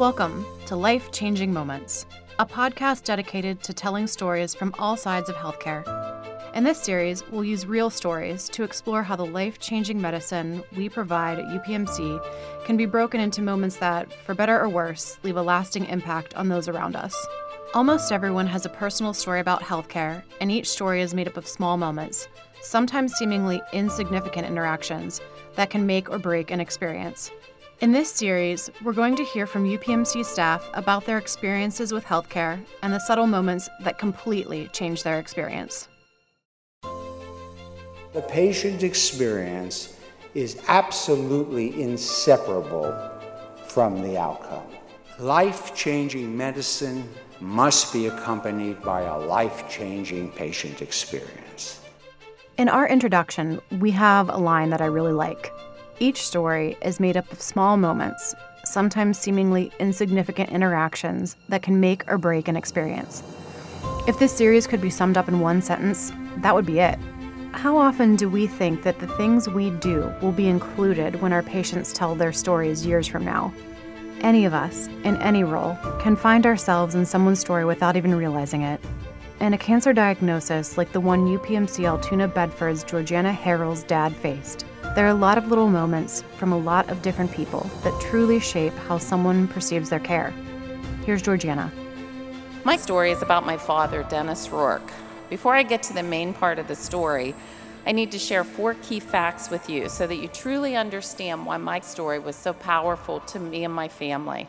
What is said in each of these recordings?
Welcome to Life Changing Moments, a podcast dedicated to telling stories from all sides of healthcare. In this series, we'll use real stories to explore how the life changing medicine we provide at UPMC can be broken into moments that, for better or worse, leave a lasting impact on those around us. Almost everyone has a personal story about healthcare, and each story is made up of small moments, sometimes seemingly insignificant interactions, that can make or break an experience. In this series, we're going to hear from UPMC staff about their experiences with healthcare and the subtle moments that completely change their experience. The patient experience is absolutely inseparable from the outcome. Life changing medicine must be accompanied by a life changing patient experience. In our introduction, we have a line that I really like. Each story is made up of small moments, sometimes seemingly insignificant interactions that can make or break an experience. If this series could be summed up in one sentence, that would be it. How often do we think that the things we do will be included when our patients tell their stories years from now? Any of us, in any role, can find ourselves in someone's story without even realizing it. And a cancer diagnosis like the one UPMC Altoona Bedford's Georganna Horell's dad faced, there are a lot of little moments from a lot of different people that truly shape how someone perceives their care. Here's Georganna. My story is about my father, Dennis Rourke. Before I get to the main part of the story, I need to share four key facts with you so that you truly understand why my story was so powerful to me and my family.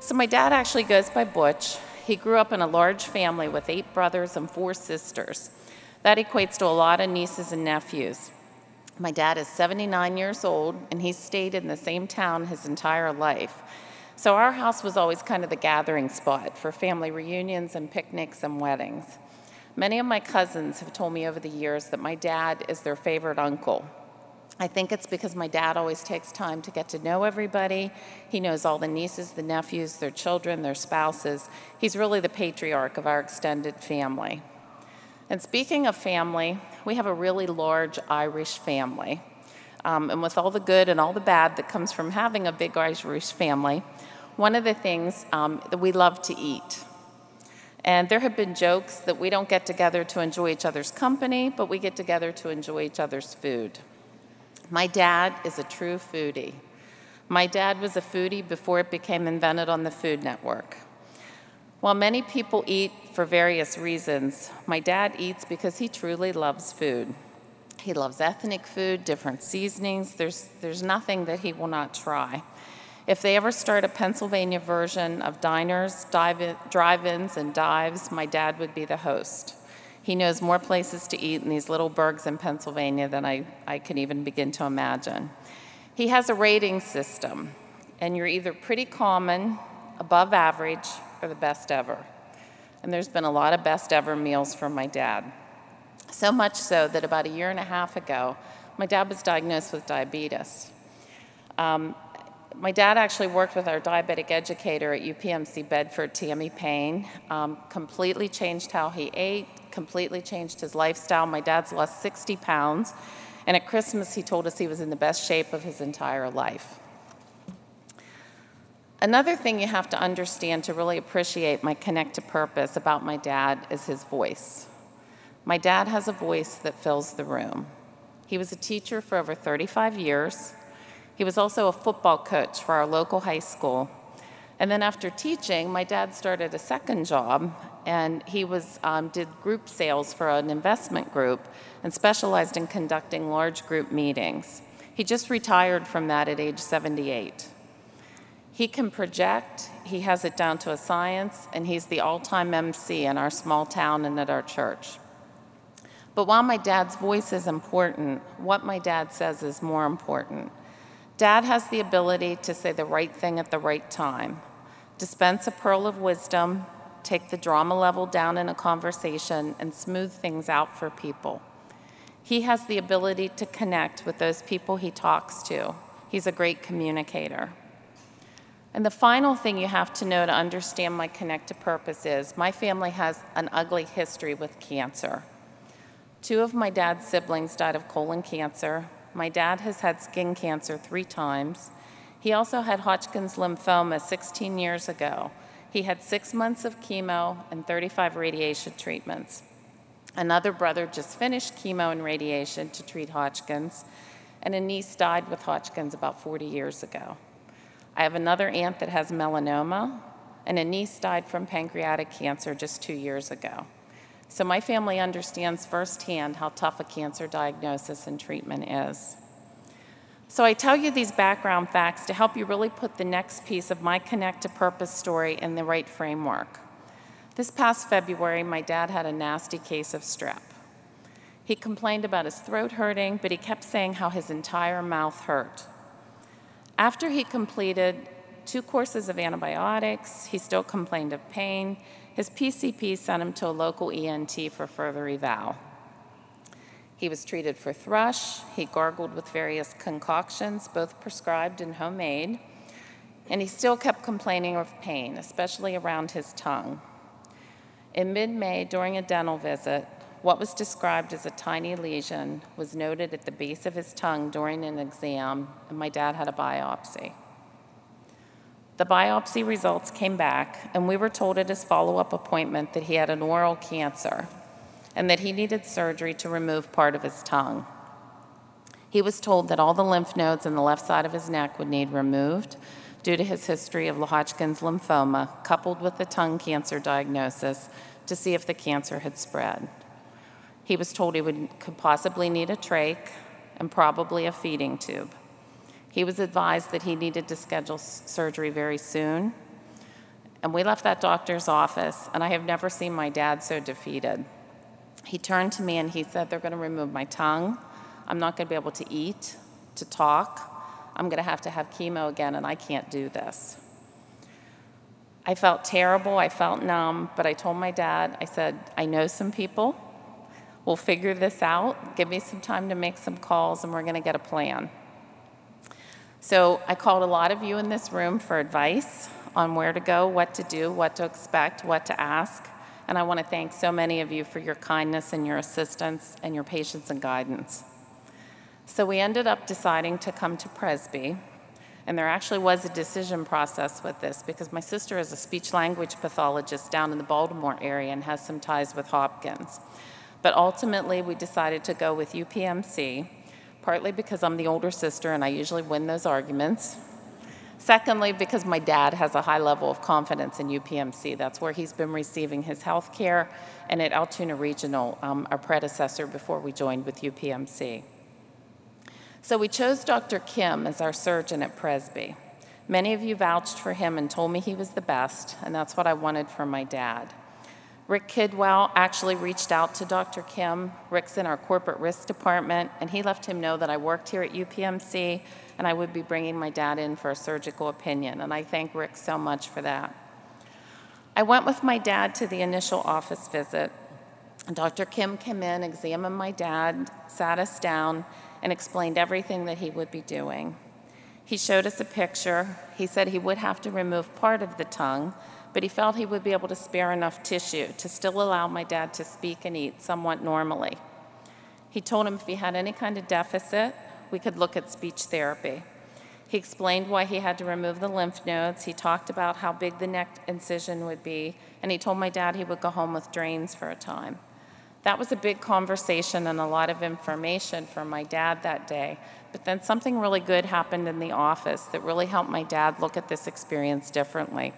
So, my dad actually goes by Butch. He grew up in a large family with eight brothers and four sisters. That equates to a lot of nieces and nephews. My dad is 79 years old, and he's stayed in the same town his entire life. So, our house was always kind of the gathering spot for family reunions and picnics and weddings. Many of my cousins have told me over the years that my dad is their favorite uncle. I think it's because my dad always takes time to get to know everybody. He knows all the nieces, the nephews, their children, their spouses. He's really the patriarch of our extended family. And speaking of family, we have a really large Irish family. Um, and with all the good and all the bad that comes from having a big Irish family, one of the things um, that we love to eat. And there have been jokes that we don't get together to enjoy each other's company, but we get together to enjoy each other's food. My dad is a true foodie. My dad was a foodie before it became invented on the Food Network. While many people eat for various reasons, my dad eats because he truly loves food. He loves ethnic food, different seasonings. There's, there's nothing that he will not try. If they ever start a Pennsylvania version of diners, drive ins, and dives, my dad would be the host. He knows more places to eat in these little burgs in Pennsylvania than I, I can even begin to imagine. He has a rating system, and you're either pretty common, above average, or the best ever. And there's been a lot of best ever meals from my dad. So much so that about a year and a half ago, my dad was diagnosed with diabetes. Um, my dad actually worked with our diabetic educator at UPMC Bedford, Tammy Payne. Um, completely changed how he ate, completely changed his lifestyle. My dad's lost 60 pounds, and at Christmas he told us he was in the best shape of his entire life. Another thing you have to understand to really appreciate my connect to purpose about my dad is his voice. My dad has a voice that fills the room. He was a teacher for over 35 years. He was also a football coach for our local high school. And then after teaching, my dad started a second job, and he was um, did group sales for an investment group and specialized in conducting large group meetings. He just retired from that at age 78. He can project, he has it down to a science, and he's the all time MC in our small town and at our church. But while my dad's voice is important, what my dad says is more important. Dad has the ability to say the right thing at the right time, dispense a pearl of wisdom, take the drama level down in a conversation, and smooth things out for people. He has the ability to connect with those people he talks to. He's a great communicator. And the final thing you have to know to understand my connect to purpose is my family has an ugly history with cancer. Two of my dad's siblings died of colon cancer, my dad has had skin cancer three times. He also had Hodgkin's lymphoma 16 years ago. He had six months of chemo and 35 radiation treatments. Another brother just finished chemo and radiation to treat Hodgkin's, and a niece died with Hodgkin's about 40 years ago. I have another aunt that has melanoma, and a niece died from pancreatic cancer just two years ago. So my family understands firsthand how tough a cancer diagnosis and treatment is. So I tell you these background facts to help you really put the next piece of my Connect to Purpose story in the right framework. This past February, my dad had a nasty case of strep. He complained about his throat hurting, but he kept saying how his entire mouth hurt. After he completed two courses of antibiotics, he still complained of pain. His PCP sent him to a local ENT for further eval. He was treated for thrush. He gargled with various concoctions, both prescribed and homemade. And he still kept complaining of pain, especially around his tongue. In mid May, during a dental visit, what was described as a tiny lesion was noted at the base of his tongue during an exam, and my dad had a biopsy. The biopsy results came back, and we were told at his follow up appointment that he had an oral cancer and that he needed surgery to remove part of his tongue. He was told that all the lymph nodes in the left side of his neck would need removed due to his history of Hodgkin's lymphoma, coupled with the tongue cancer diagnosis, to see if the cancer had spread. He was told he would, could possibly need a trach and probably a feeding tube. He was advised that he needed to schedule surgery very soon. And we left that doctor's office, and I have never seen my dad so defeated. He turned to me and he said, They're going to remove my tongue. I'm not going to be able to eat, to talk. I'm going to have to have chemo again, and I can't do this. I felt terrible. I felt numb, but I told my dad, I said, I know some people. We'll figure this out. Give me some time to make some calls, and we're going to get a plan. So I called a lot of you in this room for advice on where to go, what to do, what to expect, what to ask. And I want to thank so many of you for your kindness and your assistance and your patience and guidance. So we ended up deciding to come to Presby. And there actually was a decision process with this because my sister is a speech language pathologist down in the Baltimore area and has some ties with Hopkins. But ultimately, we decided to go with UPMC, partly because I'm the older sister and I usually win those arguments, Secondly, because my dad has a high level of confidence in UPMC. That's where he's been receiving his health care, and at Altoona Regional, um, our predecessor before we joined with UPMC. So we chose Dr. Kim as our surgeon at Presby. Many of you vouched for him and told me he was the best, and that's what I wanted for my dad. Rick Kidwell actually reached out to Dr. Kim. Rick's in our corporate risk department, and he left him know that I worked here at UPMC and I would be bringing my dad in for a surgical opinion. And I thank Rick so much for that. I went with my dad to the initial office visit. Dr. Kim came in, examined my dad, sat us down, and explained everything that he would be doing. He showed us a picture. He said he would have to remove part of the tongue, but he felt he would be able to spare enough tissue to still allow my dad to speak and eat somewhat normally. He told him if he had any kind of deficit, we could look at speech therapy. He explained why he had to remove the lymph nodes. He talked about how big the neck incision would be, and he told my dad he would go home with drains for a time. That was a big conversation and a lot of information for my dad that day. But then something really good happened in the office that really helped my dad look at this experience differently.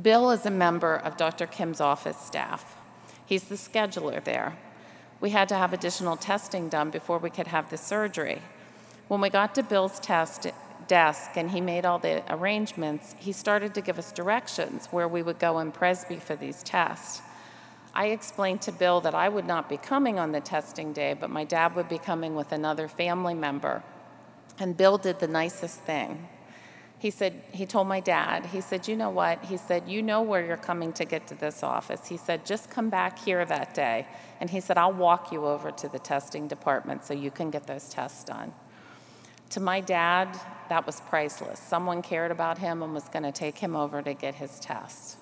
Bill is a member of Dr. Kim's office staff. He's the scheduler there we had to have additional testing done before we could have the surgery. When we got to Bill's test desk and he made all the arrangements, he started to give us directions where we would go in Presby for these tests. I explained to Bill that I would not be coming on the testing day, but my dad would be coming with another family member. And Bill did the nicest thing he said, he told my dad, he said, you know what? He said, you know where you're coming to get to this office. He said, just come back here that day. And he said, I'll walk you over to the testing department so you can get those tests done. To my dad, that was priceless. Someone cared about him and was going to take him over to get his test.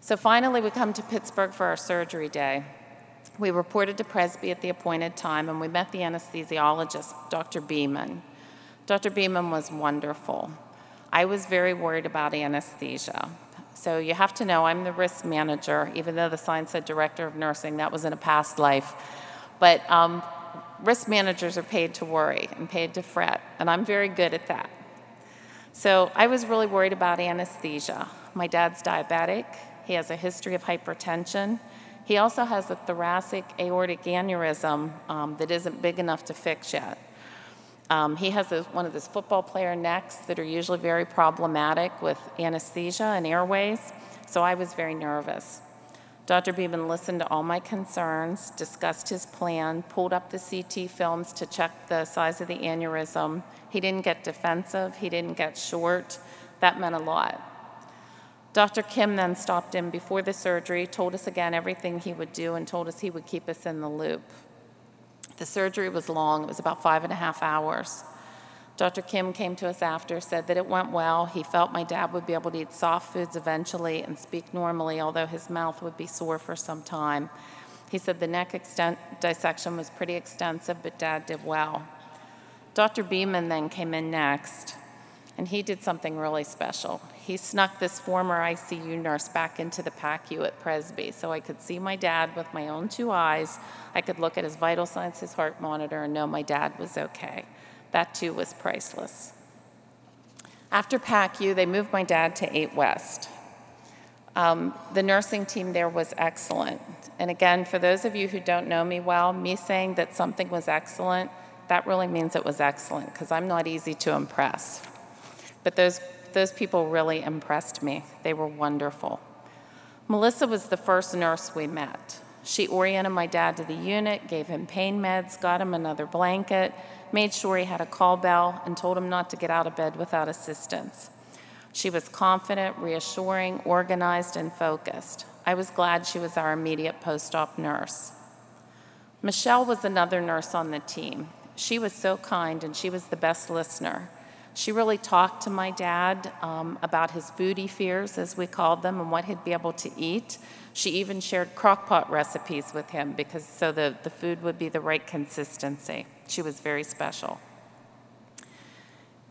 So finally, we come to Pittsburgh for our surgery day. We reported to Presby at the appointed time and we met the anesthesiologist, Dr. Beeman. Dr. Beeman was wonderful. I was very worried about anesthesia. So you have to know I'm the risk manager, even though the sign said director of nursing, that was in a past life. But um, risk managers are paid to worry and paid to fret, and I'm very good at that. So I was really worried about anesthesia. My dad's diabetic, he has a history of hypertension. He also has a thoracic aortic aneurysm um, that isn't big enough to fix yet. Um, he has a, one of those football player necks that are usually very problematic with anesthesia and airways, so I was very nervous. Dr. Beeman listened to all my concerns, discussed his plan, pulled up the CT films to check the size of the aneurysm. He didn't get defensive, he didn't get short. That meant a lot. Dr. Kim then stopped him before the surgery, told us again everything he would do, and told us he would keep us in the loop. The surgery was long, it was about five and a half hours. Dr. Kim came to us after, said that it went well. He felt my dad would be able to eat soft foods eventually and speak normally, although his mouth would be sore for some time. He said the neck extent- dissection was pretty extensive, but dad did well. Dr. Beeman then came in next, and he did something really special. He snuck this former ICU nurse back into the PACU at Presby so I could see my dad with my own two eyes. I could look at his vital signs, his heart monitor, and know my dad was okay. That too was priceless. After PACU, they moved my dad to 8 West. Um, the nursing team there was excellent. And again, for those of you who don't know me well, me saying that something was excellent, that really means it was excellent because I'm not easy to impress. But those, those people really impressed me. They were wonderful. Melissa was the first nurse we met. She oriented my dad to the unit, gave him pain meds, got him another blanket, made sure he had a call bell, and told him not to get out of bed without assistance. She was confident, reassuring, organized, and focused. I was glad she was our immediate post op nurse. Michelle was another nurse on the team. She was so kind and she was the best listener. She really talked to my dad um, about his foodie fears, as we called them, and what he'd be able to eat. She even shared crockpot recipes with him because so the, the food would be the right consistency. She was very special.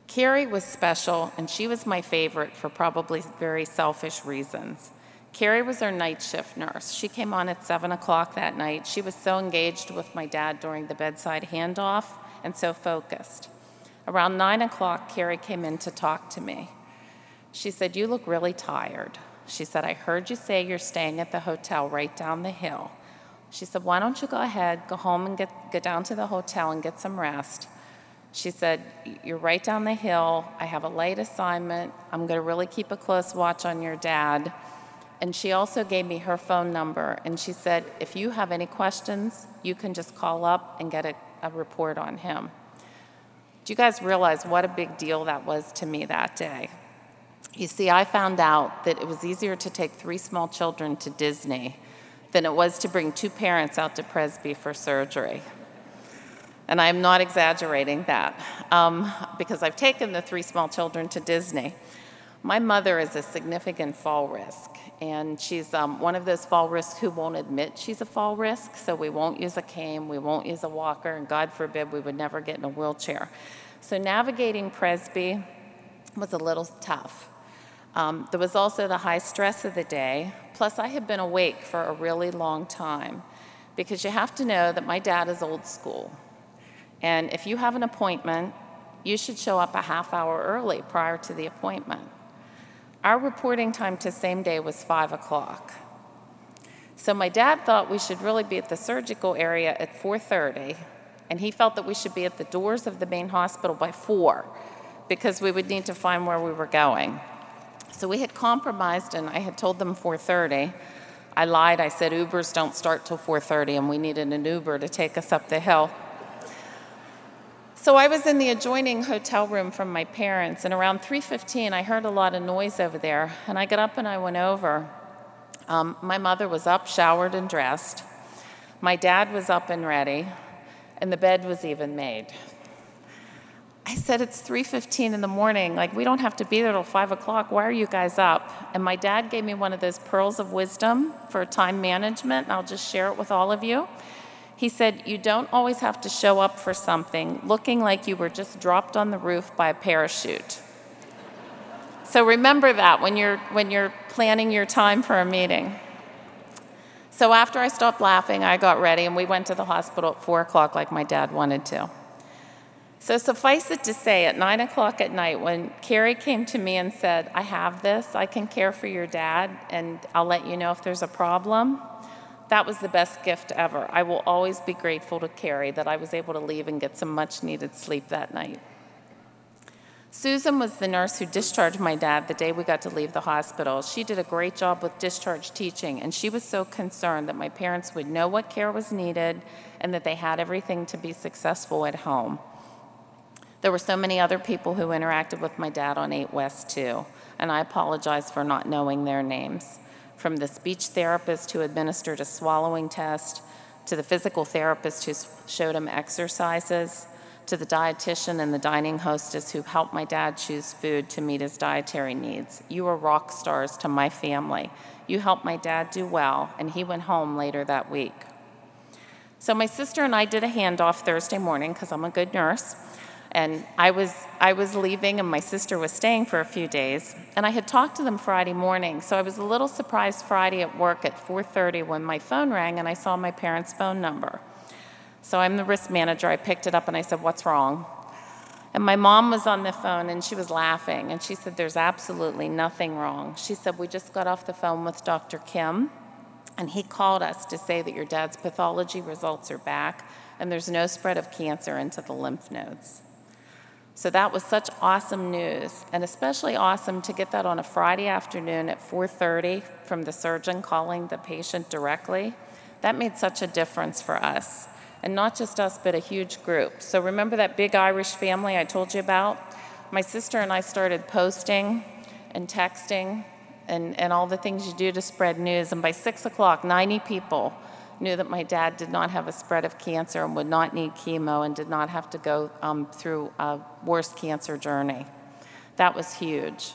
Carrie was special, and she was my favorite for probably very selfish reasons. Carrie was our night shift nurse. She came on at 7 o'clock that night. She was so engaged with my dad during the bedside handoff and so focused. Around 9 o'clock, Carrie came in to talk to me. She said, You look really tired. She said, I heard you say you're staying at the hotel right down the hill. She said, Why don't you go ahead, go home and get, get down to the hotel and get some rest? She said, You're right down the hill. I have a late assignment. I'm going to really keep a close watch on your dad. And she also gave me her phone number. And she said, If you have any questions, you can just call up and get a, a report on him. Do you guys realize what a big deal that was to me that day? You see, I found out that it was easier to take three small children to Disney than it was to bring two parents out to Presby for surgery. And I'm not exaggerating that um, because I've taken the three small children to Disney. My mother is a significant fall risk, and she's um, one of those fall risks who won't admit she's a fall risk, so we won't use a cane, we won't use a walker, and God forbid we would never get in a wheelchair. So navigating Presby was a little tough. Um, there was also the high stress of the day, plus, I had been awake for a really long time because you have to know that my dad is old school. And if you have an appointment, you should show up a half hour early prior to the appointment. Our reporting time to same day was 5 o'clock. So my dad thought we should really be at the surgical area at 4:30 and he felt that we should be at the doors of the main hospital by 4 because we would need to find where we were going. So we had compromised and I had told them 4:30. I lied. I said Ubers don't start till 4:30 and we needed an Uber to take us up the hill. So I was in the adjoining hotel room from my parents, and around 3:15, I heard a lot of noise over there, and I got up and I went over. Um, my mother was up, showered, and dressed. My dad was up and ready, and the bed was even made. I said, "It's 3:15 in the morning. Like we don't have to be there till five o'clock. Why are you guys up?" And my dad gave me one of those pearls of wisdom for time management, and I'll just share it with all of you. He said, You don't always have to show up for something looking like you were just dropped on the roof by a parachute. So remember that when you're, when you're planning your time for a meeting. So after I stopped laughing, I got ready and we went to the hospital at 4 o'clock like my dad wanted to. So suffice it to say, at 9 o'clock at night, when Carrie came to me and said, I have this, I can care for your dad, and I'll let you know if there's a problem, that was the best gift ever. I will always be grateful to Carrie that I was able to leave and get some much needed sleep that night. Susan was the nurse who discharged my dad the day we got to leave the hospital. She did a great job with discharge teaching, and she was so concerned that my parents would know what care was needed and that they had everything to be successful at home. There were so many other people who interacted with my dad on 8 West too, and I apologize for not knowing their names. From the speech therapist who administered a swallowing test, to the physical therapist who showed him exercises, to the dietitian and the dining hostess who helped my dad choose food to meet his dietary needs. You were rock stars to my family. You helped my dad do well, and he went home later that week. So, my sister and I did a handoff Thursday morning because I'm a good nurse. And I was, I was leaving, and my sister was staying for a few days. And I had talked to them Friday morning, so I was a little surprised Friday at work at 4:30 when my phone rang and I saw my parents' phone number. So I'm the risk manager. I picked it up and I said, What's wrong? And my mom was on the phone and she was laughing and she said, There's absolutely nothing wrong. She said, We just got off the phone with Dr. Kim and he called us to say that your dad's pathology results are back and there's no spread of cancer into the lymph nodes. So that was such awesome news and especially awesome to get that on a Friday afternoon at 4:30 from the surgeon calling the patient directly. That made such a difference for us and not just us, but a huge group. So remember that big Irish family I told you about? My sister and I started posting and texting and, and all the things you do to spread news. And by six o'clock, 90 people knew that my dad did not have a spread of cancer and would not need chemo and did not have to go um, through a worse cancer journey. That was huge.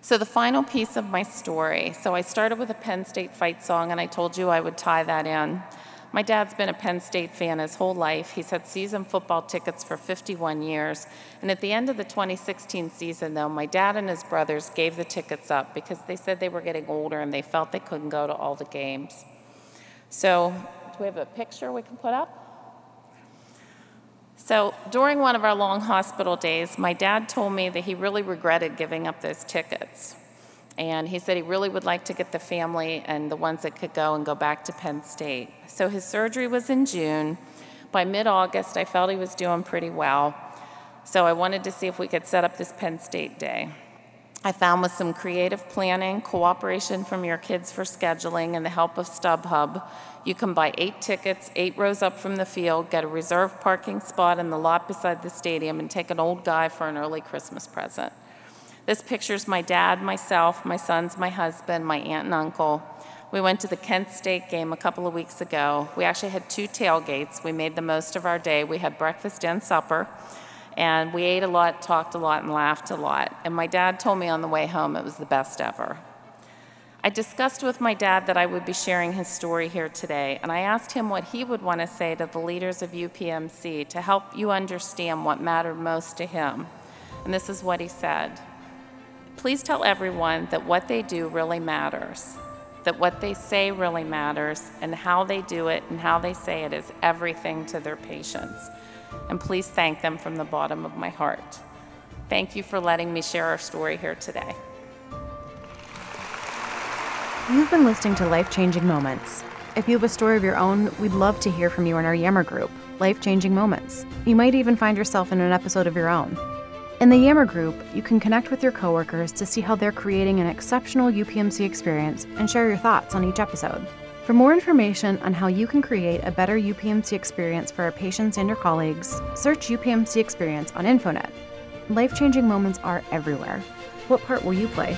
So, the final piece of my story so, I started with a Penn State fight song, and I told you I would tie that in. My dad's been a Penn State fan his whole life. He's had season football tickets for 51 years. And at the end of the 2016 season, though, my dad and his brothers gave the tickets up because they said they were getting older and they felt they couldn't go to all the games. So, do we have a picture we can put up? So, during one of our long hospital days, my dad told me that he really regretted giving up those tickets. And he said he really would like to get the family and the ones that could go and go back to Penn State. So his surgery was in June. By mid August, I felt he was doing pretty well. So I wanted to see if we could set up this Penn State day. I found with some creative planning, cooperation from your kids for scheduling, and the help of StubHub, you can buy eight tickets, eight rows up from the field, get a reserved parking spot in the lot beside the stadium, and take an old guy for an early Christmas present. This pictures my dad, myself, my sons, my husband, my aunt and uncle. We went to the Kent State game a couple of weeks ago. We actually had two tailgates. We made the most of our day. We had breakfast and supper, and we ate a lot, talked a lot, and laughed a lot. And my dad told me on the way home it was the best ever. I discussed with my dad that I would be sharing his story here today, and I asked him what he would want to say to the leaders of UPMC to help you understand what mattered most to him. And this is what he said. Please tell everyone that what they do really matters, that what they say really matters, and how they do it and how they say it is everything to their patients. And please thank them from the bottom of my heart. Thank you for letting me share our story here today. You've been listening to Life Changing Moments. If you have a story of your own, we'd love to hear from you in our Yammer group, Life Changing Moments. You might even find yourself in an episode of your own. In the Yammer group, you can connect with your coworkers to see how they're creating an exceptional UPMC experience and share your thoughts on each episode. For more information on how you can create a better UPMC experience for our patients and your colleagues, search UPMC Experience on Infonet. Life changing moments are everywhere. What part will you play?